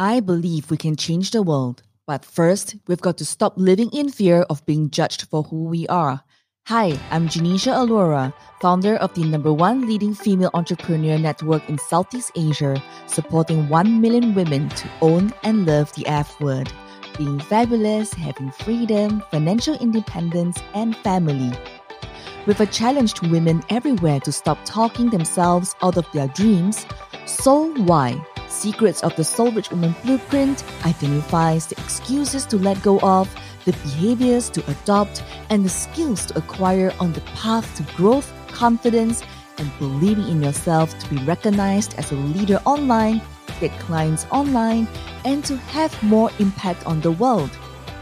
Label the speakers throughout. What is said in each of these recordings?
Speaker 1: I believe we can change the world, but first, we've got to stop living in fear of being judged for who we are. Hi, I'm Genecia Alluora, founder of the number one leading female entrepreneur network in Southeast Asia, supporting 1 million women to own and love the F word, being fabulous, having freedom, financial independence, and family. With a challenge to women everywhere to stop talking themselves out of their dreams, Soul Why Secrets of the Soul Rich Woman Blueprint identifies the excuses to let go of, the behaviors to adopt, and the skills to acquire on the path to growth, confidence, and believing in yourself to be recognized as a leader online, get clients online, and to have more impact on the world.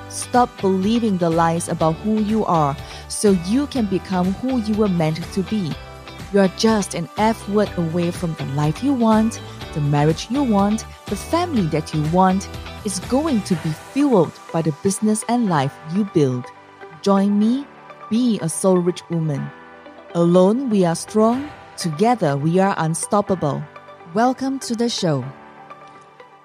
Speaker 1: Stop believing the lies about who you are so you can become who you were meant to be. You are just an F word away from the life you want the marriage you want, the family that you want, is going to be fueled by the business and life you build. Join me, be a soul rich woman. Alone we are strong, together we are unstoppable. Welcome to the show.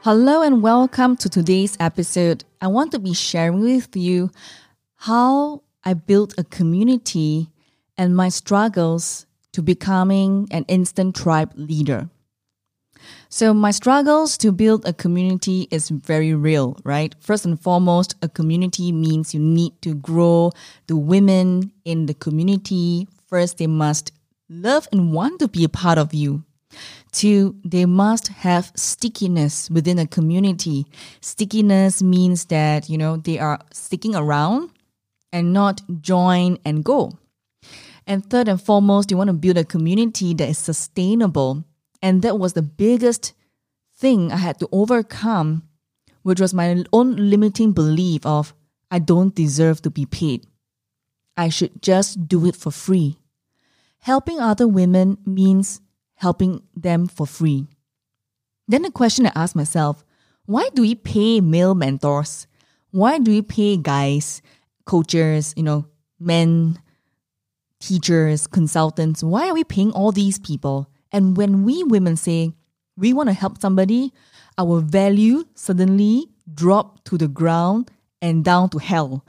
Speaker 1: Hello and welcome to today's episode. I want to be sharing with you how I built a community and my struggles to becoming an instant tribe leader. So my struggles to build a community is very real, right? First and foremost, a community means you need to grow the women in the community. First, they must love and want to be a part of you. Two, they must have stickiness within a community. Stickiness means that, you know, they are sticking around and not join and go. And third and foremost, you want to build a community that is sustainable and that was the biggest thing I had to overcome, which was my own limiting belief of I don't deserve to be paid. I should just do it for free. Helping other women means helping them for free. Then the question I asked myself, why do we pay male mentors? Why do we pay guys, coaches, you know, men, teachers, consultants? Why are we paying all these people and when we women say we want to help somebody, our value suddenly drop to the ground and down to hell.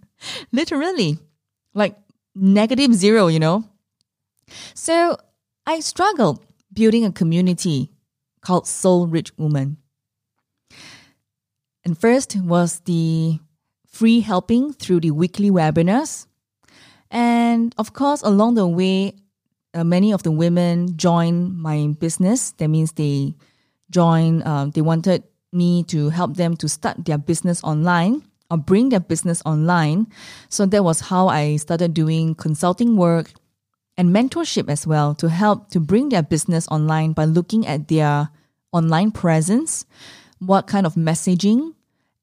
Speaker 1: Literally, like negative zero, you know? So I struggled building a community called Soul Rich Woman. And first was the free helping through the weekly webinars. And of course, along the way, uh, many of the women joined my business. That means they joined, uh, they wanted me to help them to start their business online or bring their business online. So that was how I started doing consulting work and mentorship as well to help to bring their business online by looking at their online presence, what kind of messaging,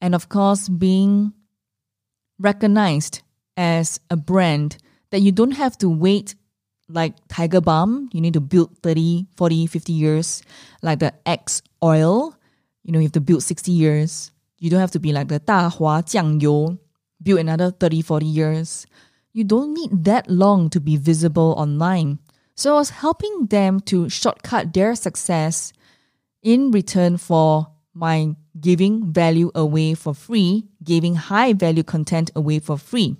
Speaker 1: and of course, being recognized as a brand that you don't have to wait like Tiger Balm, you need to build 30, 40, 50 years. Like the Axe oil, you know, you have to build 60 years. You don't have to be like the Da Hua Jiang Yo, build another 30, 40 years. You don't need that long to be visible online. So I was helping them to shortcut their success in return for my giving value away for free, giving high value content away for free.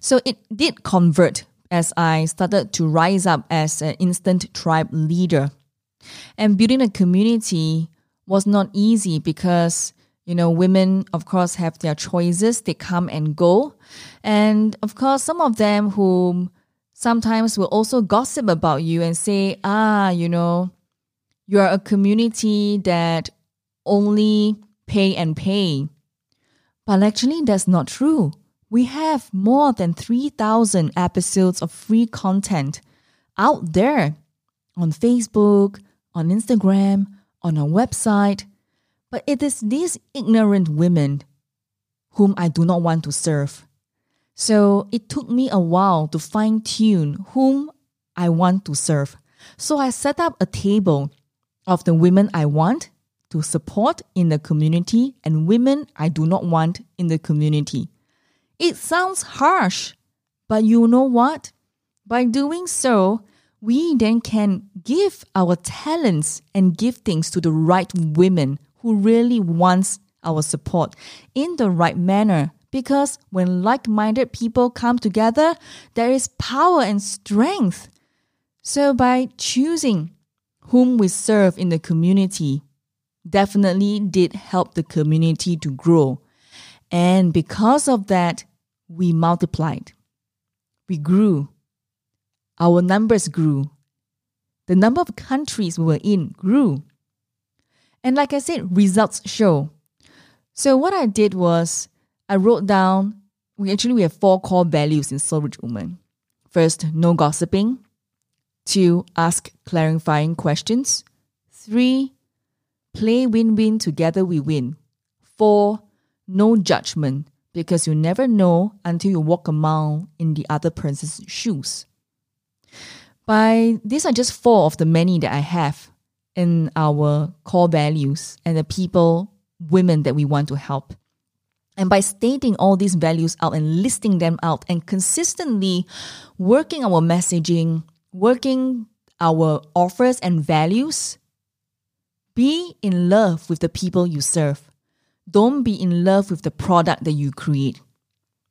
Speaker 1: So it did convert as I started to rise up as an instant tribe leader. And building a community was not easy because, you know, women, of course, have their choices. They come and go. And of course, some of them who sometimes will also gossip about you and say, ah, you know, you are a community that only pay and pay. But actually, that's not true. We have more than 3,000 episodes of free content out there on Facebook, on Instagram, on our website. But it is these ignorant women whom I do not want to serve. So it took me a while to fine tune whom I want to serve. So I set up a table of the women I want to support in the community and women I do not want in the community. It sounds harsh, but you know what? By doing so, we then can give our talents and giftings to the right women who really wants our support in the right manner. Because when like minded people come together, there is power and strength. So, by choosing whom we serve in the community, definitely did help the community to grow. And because of that, we multiplied. We grew. Our numbers grew. The number of countries we were in grew. And like I said, results show. So what I did was I wrote down we actually we have four core values in Soul Rich Woman. First, no gossiping. Two, ask clarifying questions. Three, play win-win together we win. Four, no judgment because you never know until you walk a mile in the other person's shoes. By these are just four of the many that I have in our core values and the people, women that we want to help. And by stating all these values out and listing them out and consistently working our messaging, working our offers and values, be in love with the people you serve. Don't be in love with the product that you create.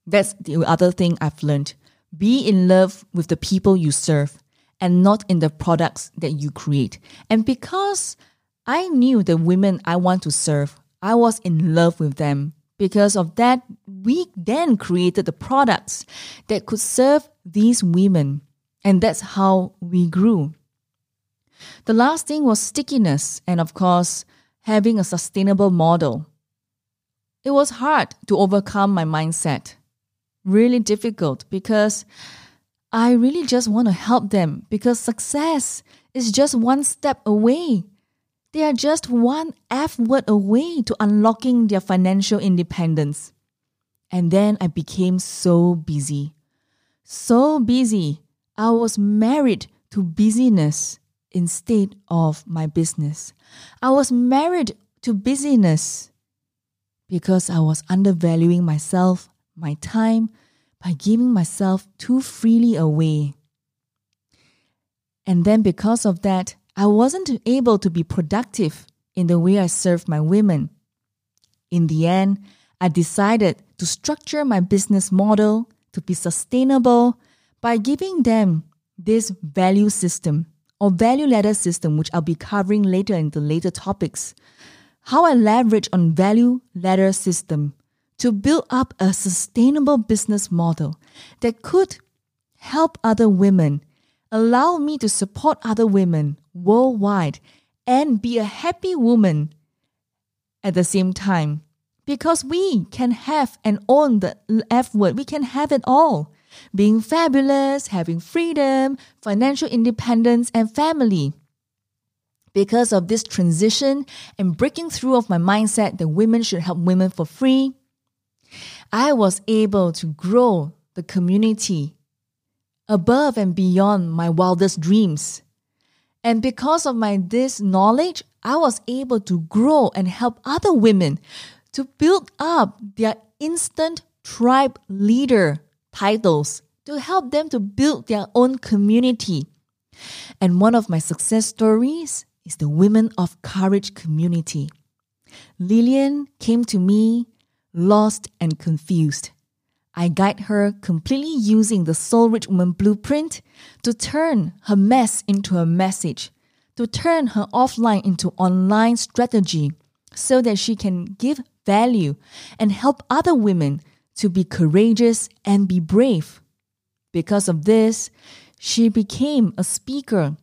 Speaker 1: That's the other thing I've learned. Be in love with the people you serve and not in the products that you create. And because I knew the women I want to serve, I was in love with them. Because of that, we then created the products that could serve these women. And that's how we grew. The last thing was stickiness and, of course, having a sustainable model. It was hard to overcome my mindset. Really difficult because I really just want to help them because success is just one step away. They are just one F word away to unlocking their financial independence. And then I became so busy. So busy. I was married to busyness instead of my business. I was married to busyness because I was undervaluing myself, my time, by giving myself too freely away. And then because of that, I wasn't able to be productive in the way I served my women. In the end, I decided to structure my business model to be sustainable by giving them this value system or value ladder system, which I'll be covering later in the later topics. How I leverage on value ladder system to build up a sustainable business model that could help other women, allow me to support other women worldwide, and be a happy woman at the same time. Because we can have and own the F word, we can have it all. Being fabulous, having freedom, financial independence, and family. Because of this transition and breaking through of my mindset that women should help women for free, I was able to grow the community above and beyond my wildest dreams. And because of my this knowledge, I was able to grow and help other women to build up their instant tribe leader titles to help them to build their own community. And one of my success stories is the Women of Courage community. Lillian came to me lost and confused. I guide her completely using the Soul Rich Woman blueprint to turn her mess into a message, to turn her offline into online strategy so that she can give value and help other women to be courageous and be brave. Because of this, she became a speaker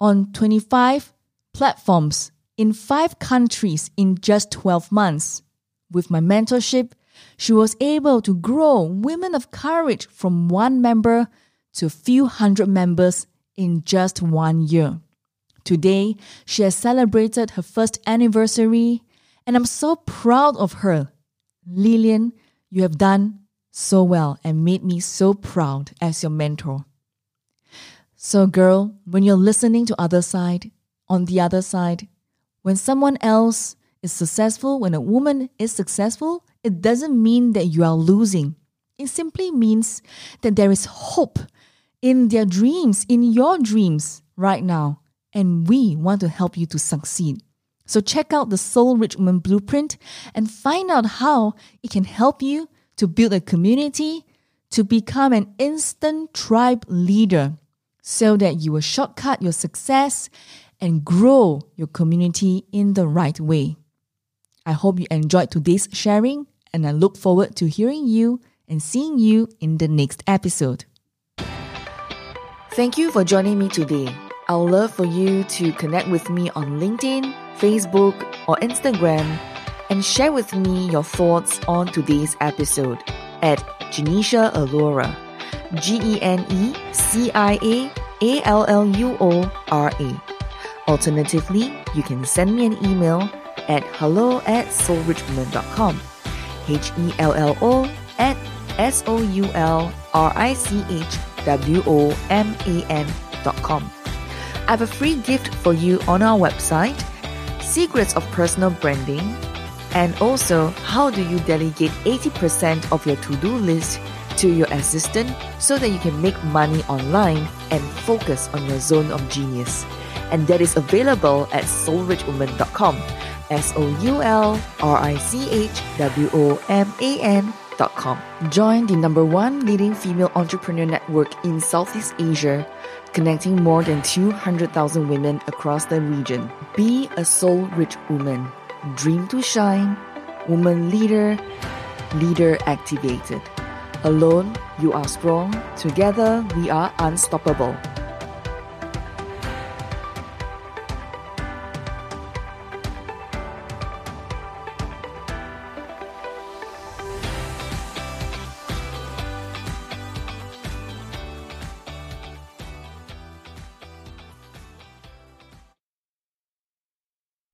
Speaker 1: on 25 platforms in five countries in just 12 months. With my mentorship, she was able to grow Women of Courage from one member to a few hundred members in just one year. Today, she has celebrated her first anniversary, and I'm so proud of her. Lillian, you have done so well and made me so proud as your mentor. So, girl, when you're listening to other side, on the other side, when someone else is successful, when a woman is successful, it doesn't mean that you are losing. It simply means that there is hope in their dreams, in your dreams right now. And we want to help you to succeed. So check out the Soul Rich Woman Blueprint and find out how it can help you to build a community, to become an instant tribe leader so that you will shortcut your success and grow your community in the right way. I hope you enjoyed today's sharing and I look forward to hearing you and seeing you in the next episode. Thank you for joining me today. I would love for you to connect with me on LinkedIn, Facebook, or Instagram and share with me your thoughts on today's episode at Genecia Alluora. G E N E C I A A L L U O R A. Alternatively, you can send me an email at hello at soulrichwoman.com. H E L L O at S O U L R I C H W O M A N.com. I have a free gift for you on our website Secrets of Personal Branding, and also how do you delegate 80% of your to do list to your assistant so that you can make money online and focus on your zone of genius. And that is available at soulrichwoman.com. S O U L R I C H W O M A N.com. Join the number one leading female entrepreneur network in Southeast Asia, connecting more than 200,000 women across the region. Be a soul rich woman. Dream to shine. Woman leader. Leader activated. Alone, you are strong. Together, we are unstoppable.